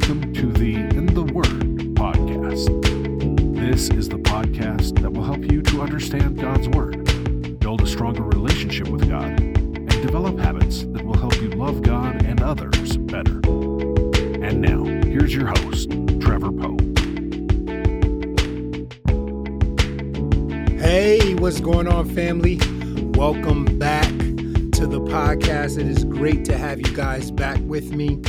welcome to the In the Word podcast. This is the podcast that will help you to understand God's Word, build a stronger relationship with God, and develop habits that will help you love God and others better. And now, here's your host, Trevor Poe. Hey, what's going on, family? Welcome back to the podcast. It is great to have you guys back with me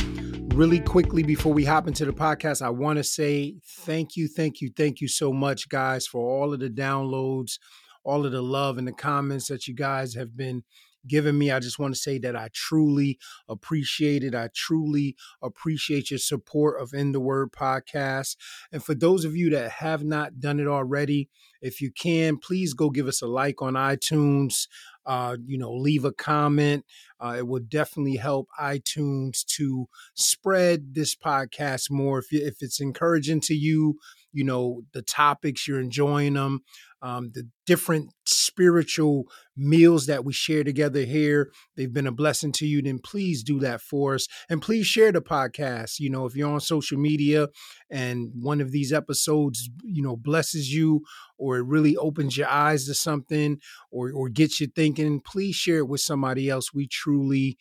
really quickly before we hop into the podcast, I want to say thank you, thank you, thank you so much, guys, for all of the downloads, all of the love and the comments that you guys have been giving me. I just want to say that I truly appreciate it. I truly appreciate your support of In the Word podcast. And for those of you that have not done it already, if you can, please go give us a like on iTunes. Uh, you know, leave a comment. Uh, it would definitely help iTunes to spread this podcast more. If, you, if it's encouraging to you, you know, the topics, you're enjoying them, um, the different spiritual meals that we share together here, they've been a blessing to you, then please do that for us. And please share the podcast. You know, if you're on social media and one of these episodes, you know, blesses you or it really opens your eyes to something or, or gets you thinking, please share it with somebody else. We truly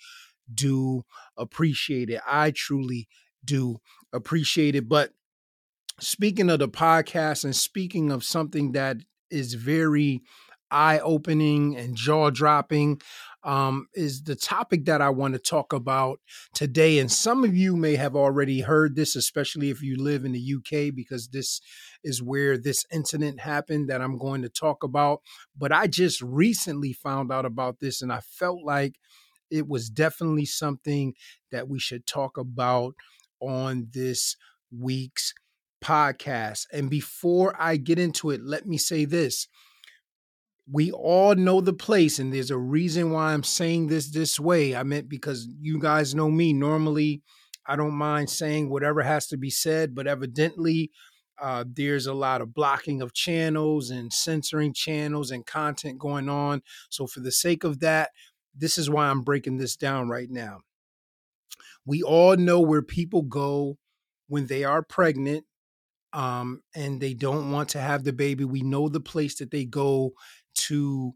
do appreciate it. I truly do appreciate it. But speaking of the podcast and speaking of something that is very eye opening and jaw dropping um, is the topic that I want to talk about today. And some of you may have already heard this, especially if you live in the UK, because this is where this incident happened that I'm going to talk about. But I just recently found out about this and I felt like it was definitely something that we should talk about on this week's podcast. And before I get into it, let me say this. We all know the place, and there's a reason why I'm saying this this way. I meant because you guys know me. Normally, I don't mind saying whatever has to be said, but evidently, uh, there's a lot of blocking of channels and censoring channels and content going on. So, for the sake of that, this is why I'm breaking this down right now. We all know where people go when they are pregnant um, and they don't want to have the baby. We know the place that they go to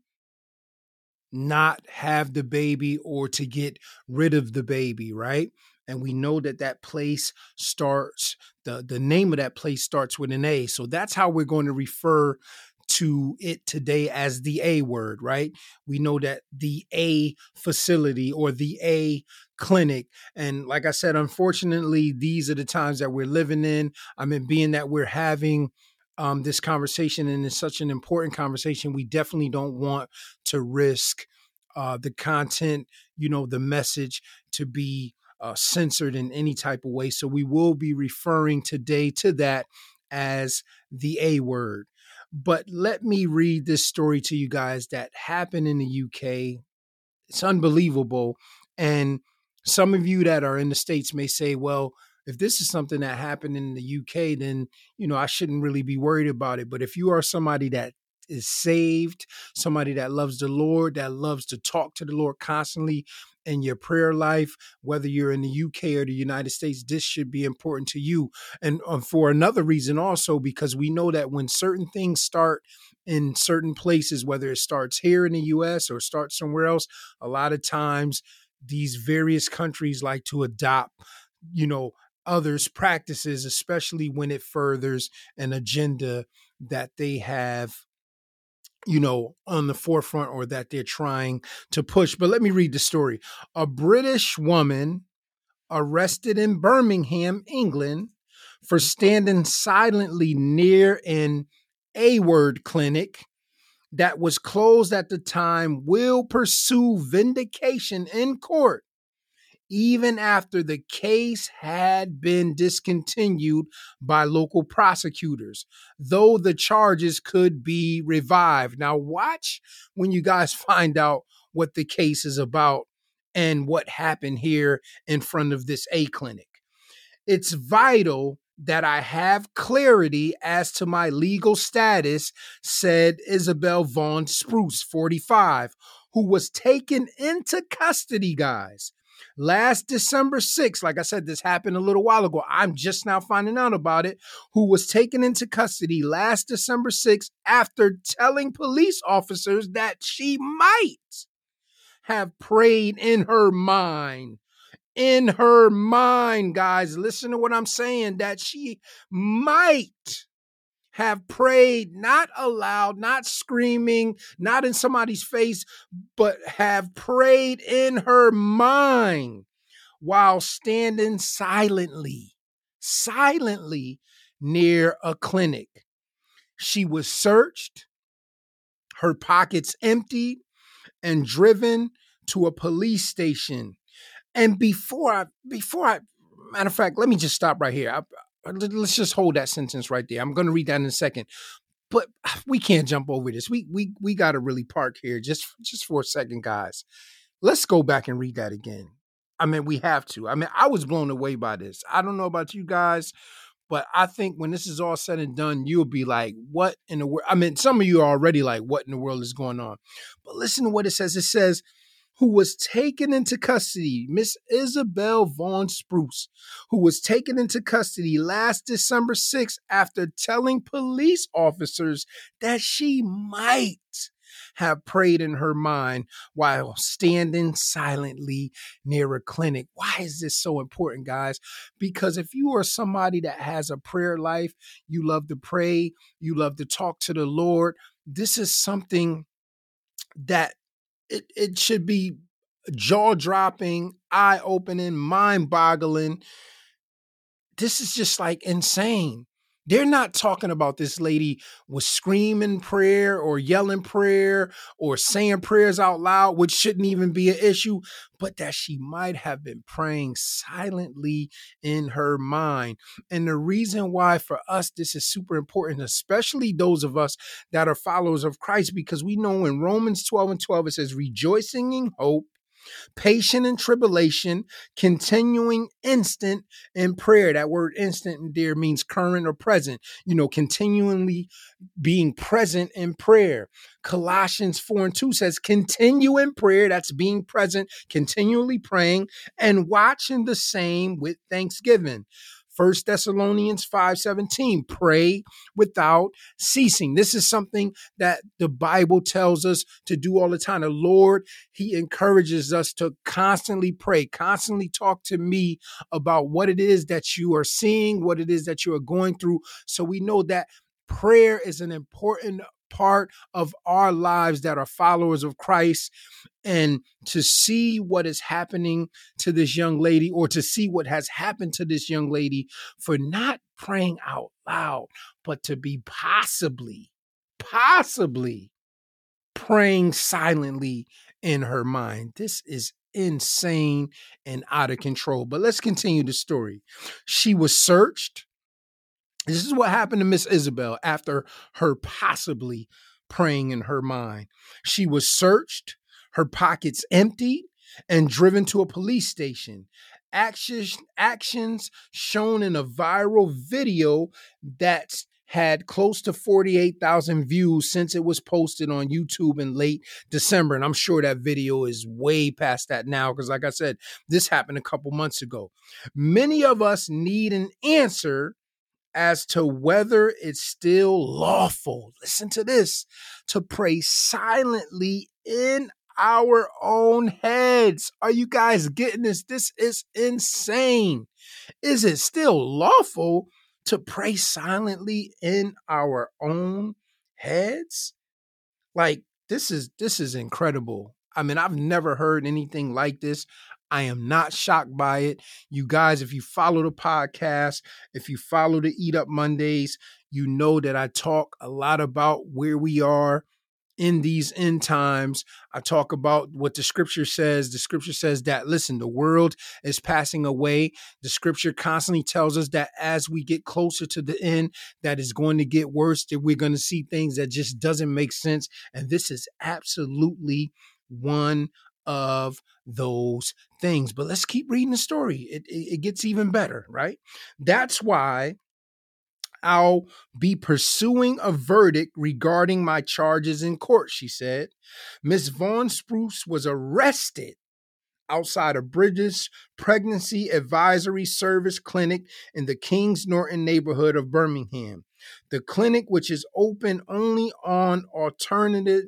not have the baby or to get rid of the baby, right? And we know that that place starts the the name of that place starts with an A. So that's how we're going to refer to it today as the A word, right? We know that the A facility or the A clinic. And like I said, unfortunately, these are the times that we're living in. I mean, being that we're having um, this conversation and it's such an important conversation, we definitely don't want to risk uh, the content, you know, the message to be uh, censored in any type of way. So we will be referring today to that as the A word. But let me read this story to you guys that happened in the UK. It's unbelievable. And some of you that are in the States may say, well, if this is something that happened in the UK, then, you know, I shouldn't really be worried about it. But if you are somebody that is saved, somebody that loves the Lord, that loves to talk to the Lord constantly, in your prayer life, whether you're in the UK or the United States, this should be important to you. And um, for another reason, also, because we know that when certain things start in certain places, whether it starts here in the US or starts somewhere else, a lot of times these various countries like to adopt, you know, others' practices, especially when it furthers an agenda that they have you know, on the forefront or that they're trying to push. But let me read the story. A British woman arrested in Birmingham, England, for standing silently near an A word clinic that was closed at the time will pursue vindication in court even after the case had been discontinued by local prosecutors, though the charges could be revived. Now, watch when you guys find out what the case is about and what happened here in front of this A clinic. It's vital that I have clarity as to my legal status, said Isabel Vaughan Spruce, 45, who was taken into custody, guys last December 6th, like I said, this happened a little while ago. I'm just now finding out about it, who was taken into custody last December 6th after telling police officers that she might have prayed in her mind. In her mind, guys, listen to what I'm saying that she might have prayed, not aloud, not screaming, not in somebody's face, but have prayed in her mind while standing silently, silently near a clinic. She was searched, her pockets emptied, and driven to a police station. And before I, before I, matter of fact, let me just stop right here. I, Uh, let's just hold that sentence right there. I'm going to read that in a second. But we can't jump over this. We we we got to really park here just just for a second, guys. Let's go back and read that again. I mean, we have to. I mean, I was blown away by this. I don't know about you guys, but I think when this is all said and done, you'll be like, "What in the world?" I mean, some of you are already like, "What in the world is going on?" But listen to what it says. It says who was taken into custody, Miss Isabel Vaughan Spruce, who was taken into custody last December 6th after telling police officers that she might have prayed in her mind while standing silently near a clinic. Why is this so important, guys? Because if you are somebody that has a prayer life, you love to pray, you love to talk to the Lord, this is something that it, it should be jaw dropping, eye opening, mind boggling. This is just like insane. They're not talking about this lady was screaming prayer or yelling prayer or saying prayers out loud, which shouldn't even be an issue, but that she might have been praying silently in her mind. And the reason why for us this is super important, especially those of us that are followers of Christ, because we know in Romans 12 and 12 it says, rejoicing in hope patient in tribulation, continuing instant in prayer. That word instant there means current or present, you know, continually being present in prayer. Colossians 4 and 2 says, continue in prayer. That's being present, continually praying, and watching the same with thanksgiving. First Thessalonians 5:17 pray without ceasing. This is something that the Bible tells us to do all the time. The Lord, he encourages us to constantly pray, constantly talk to me about what it is that you are seeing, what it is that you are going through so we know that prayer is an important part of our lives that are followers of Christ and to see what is happening to this young lady or to see what has happened to this young lady for not praying out loud, but to be possibly, possibly praying silently in her mind. This is insane and out of control. But let's continue the story. She was searched this is what happened to Miss Isabel after her possibly praying in her mind. She was searched, her pockets emptied, and driven to a police station. Actions, actions shown in a viral video that had close to 48,000 views since it was posted on YouTube in late December. And I'm sure that video is way past that now because, like I said, this happened a couple months ago. Many of us need an answer as to whether it's still lawful, listen to this, to pray silently in our own heads. Are you guys getting this? This is insane. Is it still lawful to pray silently in our own heads? Like this is this is incredible. I mean, I've never heard anything like this. I am not shocked by it. You guys, if you follow the podcast, if you follow the Eat Up Mondays, you know that I talk a lot about where we are in these end times. I talk about what the scripture says. The scripture says that, listen, the world is passing away. The scripture constantly tells us that as we get closer to the end, that is going to get worse, that we're going to see things that just doesn't make sense. And this is absolutely one of those things. But let's keep reading the story. It, it, it gets even better, right? That's why I'll be pursuing a verdict regarding my charges in court, she said. Miss Vaughan Spruce was arrested. outside of British Pregnancy Advisory Service Clinic in the Kings Norton neighborhood of Birmingham. The clinic, which is open only on alternative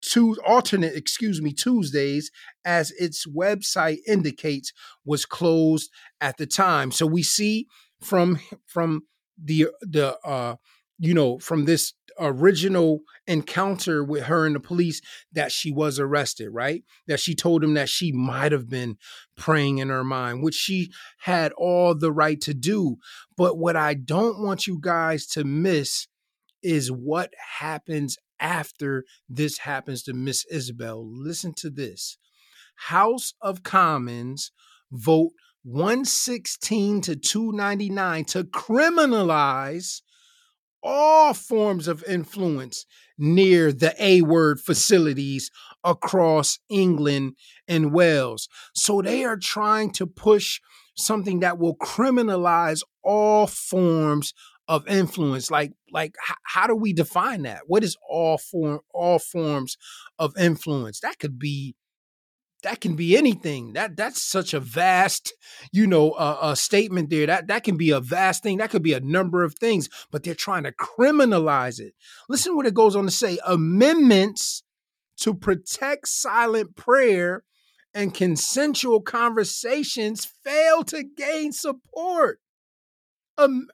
to alternate, excuse me, Tuesdays, as its website indicates, was closed at the time. So we see from from the the uh you know from this original encounter with her and the police that she was arrested, right? That she told him that she might have been praying in her mind, which she had all the right to do. But what I don't want you guys to miss is what happens after this happens to Miss Isabel. Listen to this House of Commons vote 116 to 299 to criminalize all forms of influence near the A word facilities across England and Wales. So they are trying to push something that will criminalize all forms of influence like like h- how do we define that what is all form all forms of influence that could be that can be anything. That that's such a vast, you know, uh, a statement there. That that can be a vast thing. That could be a number of things, but they're trying to criminalize it. Listen what it goes on to say: amendments to protect silent prayer and consensual conversations fail to gain support. Um,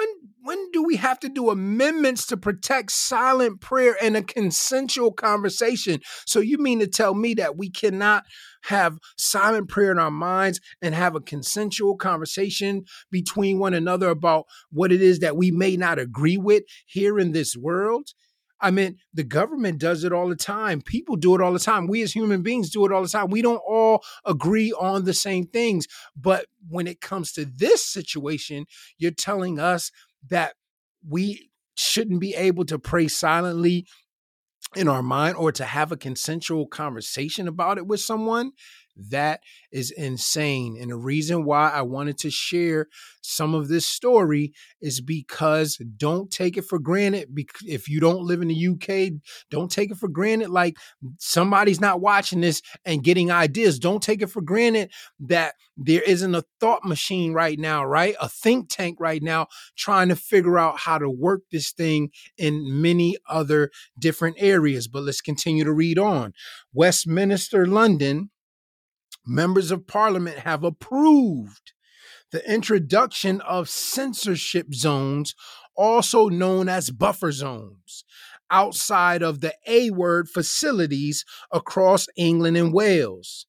when when do we have to do amendments to protect silent prayer and a consensual conversation? So you mean to tell me that we cannot have silent prayer in our minds and have a consensual conversation between one another about what it is that we may not agree with here in this world? I mean, the government does it all the time. People do it all the time. We as human beings do it all the time. We don't all agree on the same things. But when it comes to this situation, you're telling us that we shouldn't be able to pray silently in our mind or to have a consensual conversation about it with someone. That is insane. And the reason why I wanted to share some of this story is because don't take it for granted. If you don't live in the UK, don't take it for granted like somebody's not watching this and getting ideas. Don't take it for granted that there isn't a thought machine right now, right? A think tank right now trying to figure out how to work this thing in many other different areas. But let's continue to read on. Westminster, London members of parliament have approved the introduction of censorship zones, also known as buffer zones, outside of the A word facilities across England and Wales.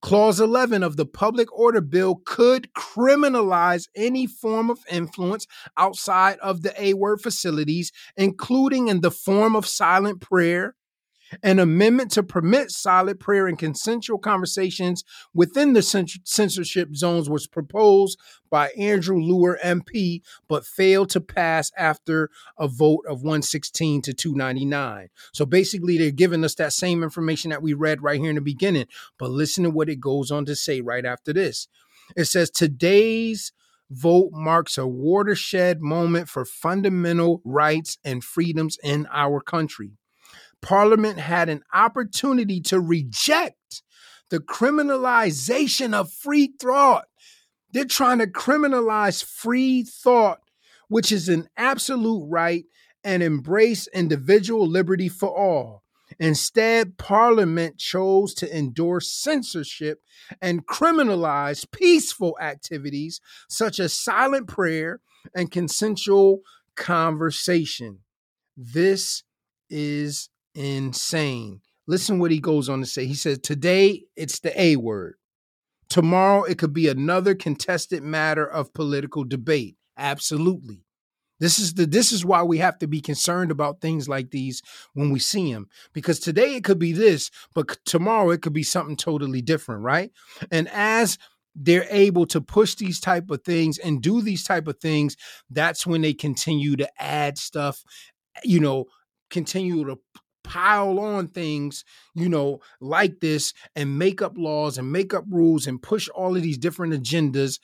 Clause 11 of the Public Order Bill could criminalize any form of influence outside of the A word facilities, including in the form of silent prayer, an amendment to permit silent prayer and consensual conversations within the censorship zones was proposed by Andrew Lewer MP, but failed to pass after a vote of 116 to 299. So basically, they're giving us that same information that we read right here in the beginning. But listen to what it goes on to say right after this. It says, Today's vote marks a watershed moment for fundamental rights and freedoms in our country. Parliament had an opportunity to reject the criminalization of free thought. They're trying to criminalize free thought, which is an absolute right, and embrace individual liberty for all. Instead, Parliament chose to endorse censorship and criminalize peaceful activities such as silent prayer and consensual conversation. This is insane. Listen what he goes on to say. He says, Today it's the A word. Tomorrow it could be another contested matter of political debate. Absolutely. This is the this is why we have to be concerned about things like these when we see them because today it could be this but tomorrow it could be something totally different, right? And as they're able to push these type of things and do these type of things, that's when they continue to add stuff, you know, continue to pile on things, you know, like this and make up laws and make up rules and push all of these different agendas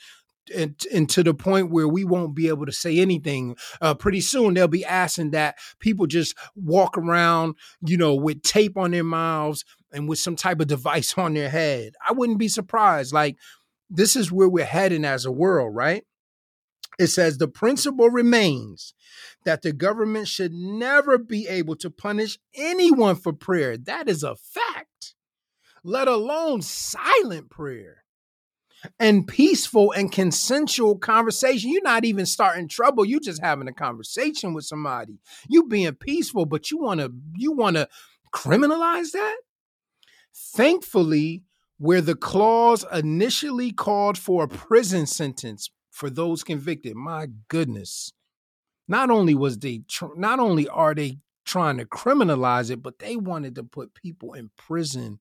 and, and, to the point where we won't be able to say anything. Uh, pretty soon they'll be asking that people just walk around, you know, with tape on their mouths and with some type of device on their head. I wouldn't be surprised. Like, this is where we're heading as a world, right? It says the principle remains that the government should never be able to punish anyone for prayer. That is a fact, let alone silent prayer and peaceful and consensual conversation. You're not even starting trouble. You're just having a conversation with somebody. You being peaceful, but you want to you want to criminalize that? Thankfully, where the clause initially called for a prison sentence for those convicted, my goodness. Not only was they tr- not only are they trying to criminalize it, but they wanted to put people in prison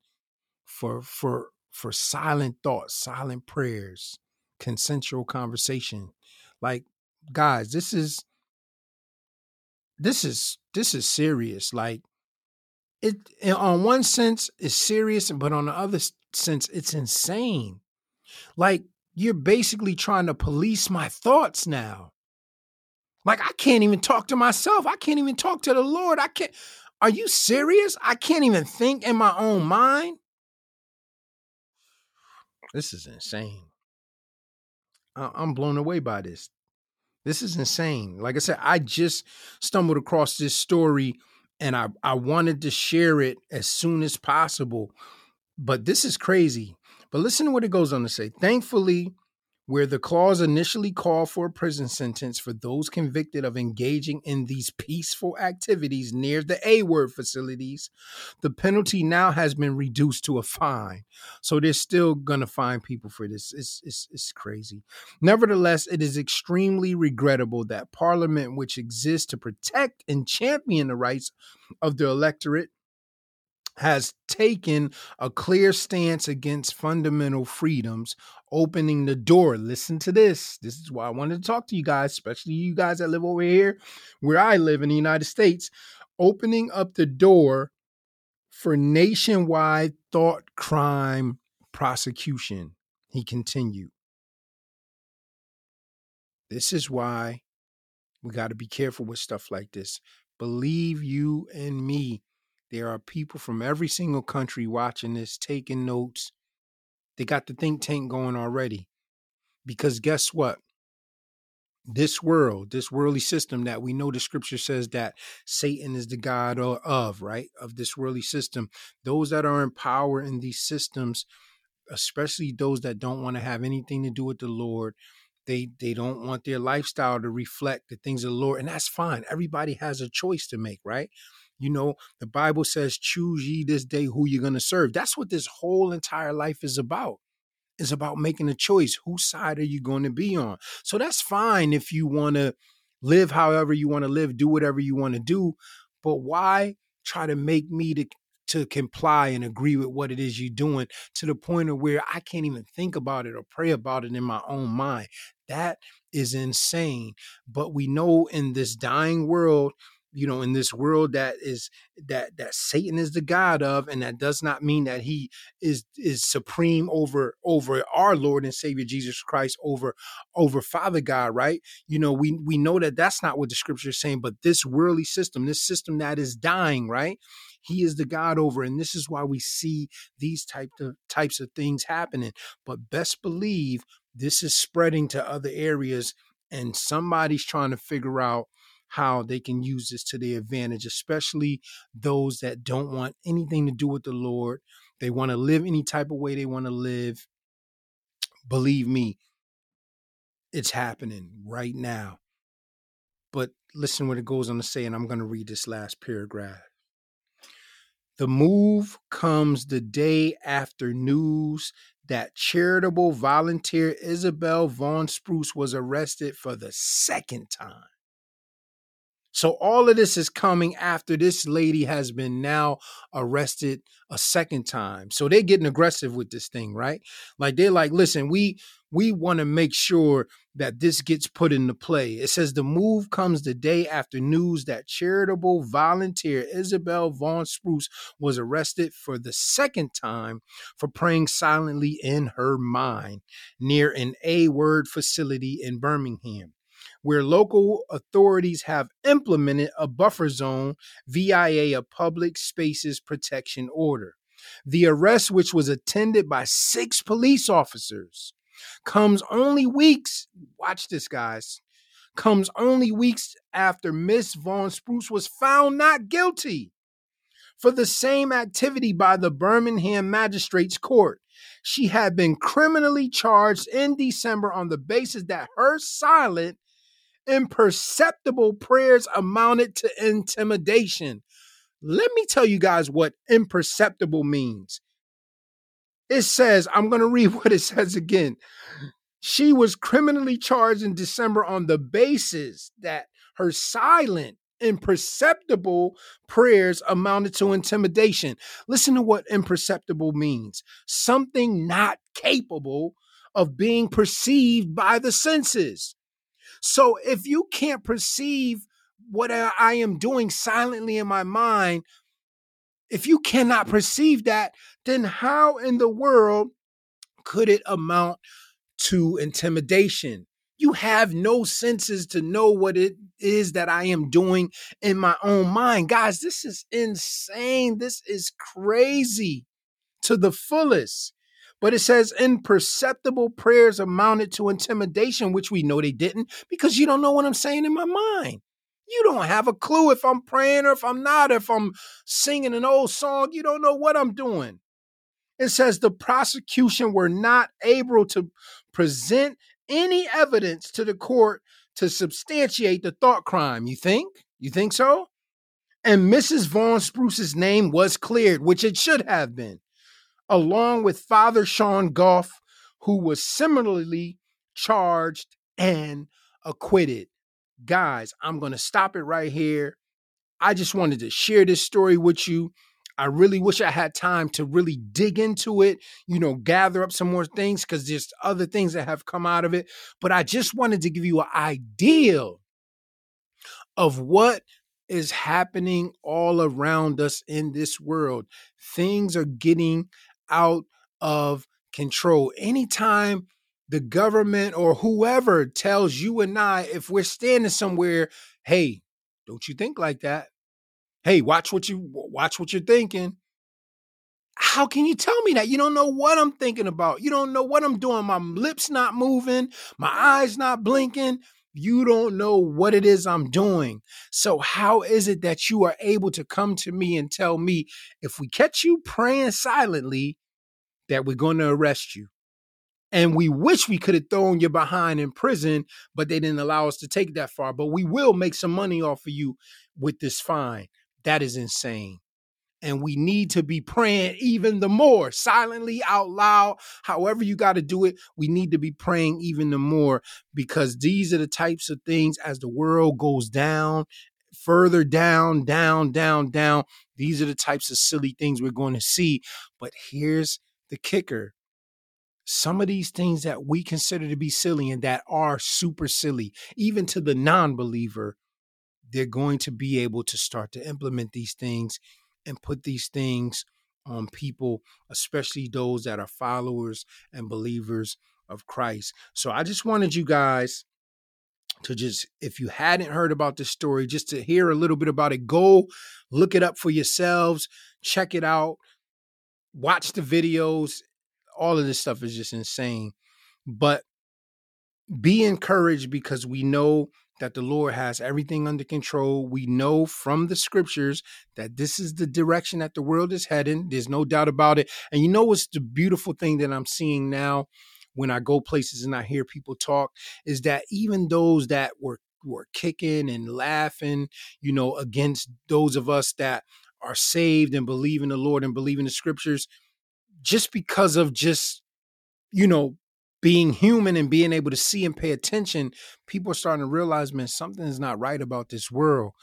for for for silent thoughts, silent prayers, consensual conversation. Like, guys, this is this is this is serious. Like it on one sense it's serious, but on the other sense it's insane. Like you're basically trying to police my thoughts now. Like I can't even talk to myself. I can't even talk to the Lord. I can't. Are you serious? I can't even think in my own mind. This is insane. I'm blown away by this. This is insane. Like I said, I just stumbled across this story and I, I wanted to share it as soon as possible. But this is crazy. But listen to what it goes on to say. Thankfully, where the clause initially called for a prison sentence for those convicted of engaging in these peaceful activities near the A word facilities, the penalty now has been reduced to a fine. So they're still going to fine people for this. It's, it's, it's crazy. Nevertheless, it is extremely regrettable that Parliament, which exists to protect and champion the rights of the electorate, has taken a clear stance against fundamental freedoms, opening the door. Listen to this. This is why I wanted to talk to you guys, especially you guys that live over here where I live in the United States, opening up the door for nationwide thought crime prosecution. He continued. This is why we got to be careful with stuff like this. Believe you and me there are people from every single country watching this, taking notes. They got the think tank going already. Because guess what? This world, this worldly system that we know the scripture says that Satan is the God of, right? Of this worldly system. Those that are in power in these systems, especially those that don't want to have anything to do with the Lord, they they don't want their lifestyle to reflect the things of the Lord. And that's fine. Everybody has a choice to make, right? You know, the Bible says, choose ye this day who you're going to serve. That's what this whole entire life is about. It's about making a choice. Whose side are you going to be on? So that's fine if you want to live however you want to live, do whatever you want to do. But why try to make me to to comply and agree with what it is you're doing to the point of where I can't even think about it or pray about it in my own mind. That is insane. But we know in this dying world, you know in this world that is that that satan is the god of and that does not mean that he is is supreme over over our lord and savior jesus christ over over father god right you know we we know that that's not what the scripture is saying but this worldly system this system that is dying right he is the god over and this is why we see these type of types of things happening but best believe this is spreading to other areas and somebody's trying to figure out how they can use this to their advantage, especially those that don't want anything to do with the Lord. They want to live any type of way they want to live. Believe me, it's happening right now. But listen what it goes on to say, and I'm going to read this last paragraph. The move comes the day after news that charitable volunteer Isabel Vaughan Spruce was arrested for the second time. So all of this is coming after this lady has been now arrested a second time. So they're getting aggressive with this thing, right? Like they're like, listen, we we want to make sure that this gets put into play. It says the move comes the day after news that charitable volunteer Isabel Vaughan Spruce was arrested for the second time for praying silently in her mind near an A word facility in Birmingham where local authorities have implemented a buffer zone, VIA, a public spaces protection order. The arrest, which was attended by six police officers, comes only weeks, watch this, guys, comes only weeks after Miss Vaughan Spruce was found not guilty for the same activity by the Birmingham Magistrates Court. She had been criminally charged in December on the basis that her silent, imperceptible prayers amounted to intimidation. Let me tell you guys what imperceptible means. It says, I'm going to read what it says again. She was criminally charged in December on the basis that her silent, imperceptible prayers amounted to intimidation. Listen to what imperceptible means something not capable of being perceived by the senses. So if you can't perceive what I am doing silently in my mind, if you cannot perceive that, then how in the world could it amount to intimidation? You have no senses to know what it is that I am doing in my own mind. Guys, this is insane. This is crazy to the fullest. But it says imperceptible prayers amounted to intimidation, which we know they didn't because you don't know what I'm saying in my mind. You don't have a clue if I'm praying or if I'm not, if I'm singing an old song. You don't know what I'm doing. It says the prosecution were not able to present any evidence to the court to substantiate the thought crime. You think? You think so? And Mrs. Vaughan Spruce's name was cleared, which it should have been, along with Father Sean Gough, who was similarly charged and acquitted guys, I'm going to stop it right here. I just wanted to share this story with you. I really wish I had time to really dig into it, you know, gather up some more things because there's other things that have come out of it. But I just wanted to give you an idea of what is happening all around us in this world. Things are getting out of control. Anytime the government or whoever tells you and I, if we're standing somewhere, hey, don't you think like that? Hey, watch what you watch what you're thinking. How can you tell me that? You don't know what I'm thinking about. You don't know what I'm doing. My lips not moving, my eyes not blinking. You don't know what it is I'm doing. So, how is it that you are able to come to me and tell me if we catch you praying silently that we're going to arrest you? And we wish we could have thrown you behind in prison, but they didn't allow us to take that far. But we will make some money off of you with this fine. That is insane. And we need to be praying even the more, silently, out loud, however you got to do it. We need to be praying even the more because these are the types of things as the world goes down, further down, down, down, down. These are the types of silly things we're going to see. But here's the kicker some of these things that we consider to be silly and that are super silly, even to the non believer, they're going to be able to start to implement these things and put these things on people, especially those that are followers and believers of Christ. So I just wanted you guys to just, if you hadn't heard about this story, just to hear a little bit about it, go look it up for yourselves, check it out, watch the videos all of this stuff is just insane. But be encouraged because we know that the Lord has everything under control. We know from the scriptures that this is the direction that the world is heading. There's no doubt about it. And you know what's the beautiful thing that I'm seeing now when I go places and I hear people talk is that even those that were were kicking and laughing, you know, against those of us that are saved and believe in the Lord and believe in the scriptures, just because of just you know being human and being able to see and pay attention, people are starting to realize, man, something is not right about this world.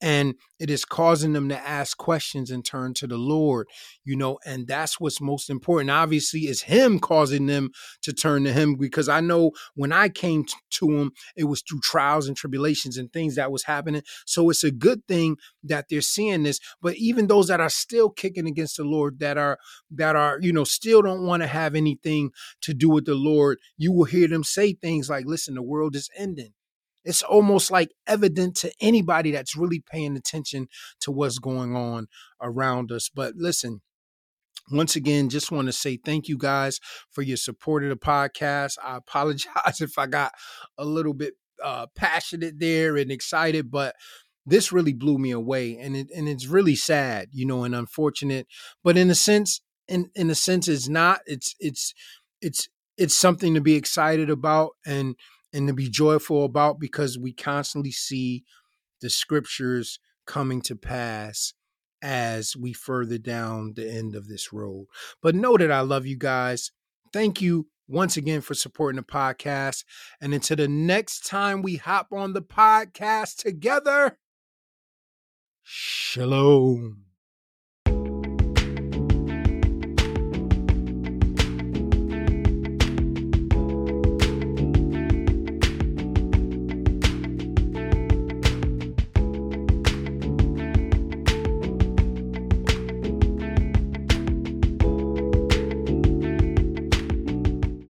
And it is causing them to ask questions and turn to the Lord, you know, and that's what's most important. Obviously, is Him causing them to turn to Him because I know when I came to Him, it was through trials and tribulations and things that was happening. So it's a good thing that they're seeing this. But even those that are still kicking against the Lord, that are, that are, you know, still don't want to have anything to do with the Lord, you will hear them say things like, listen, the world is ending. It's almost like evident to anybody that's really paying attention to what's going on around us. But listen, once again, just want to say thank you guys for your support of the podcast. I apologize if I got a little bit uh, passionate there and excited, but this really blew me away, and it and it's really sad, you know, and unfortunate. But in a sense, in in a sense, it's not. It's it's it's it's something to be excited about and and to be joyful about because we constantly see the scriptures coming to pass as we further down the end of this road. But know that I love you guys. Thank you once again for supporting the podcast. And until the next time we hop on the podcast together, shalom.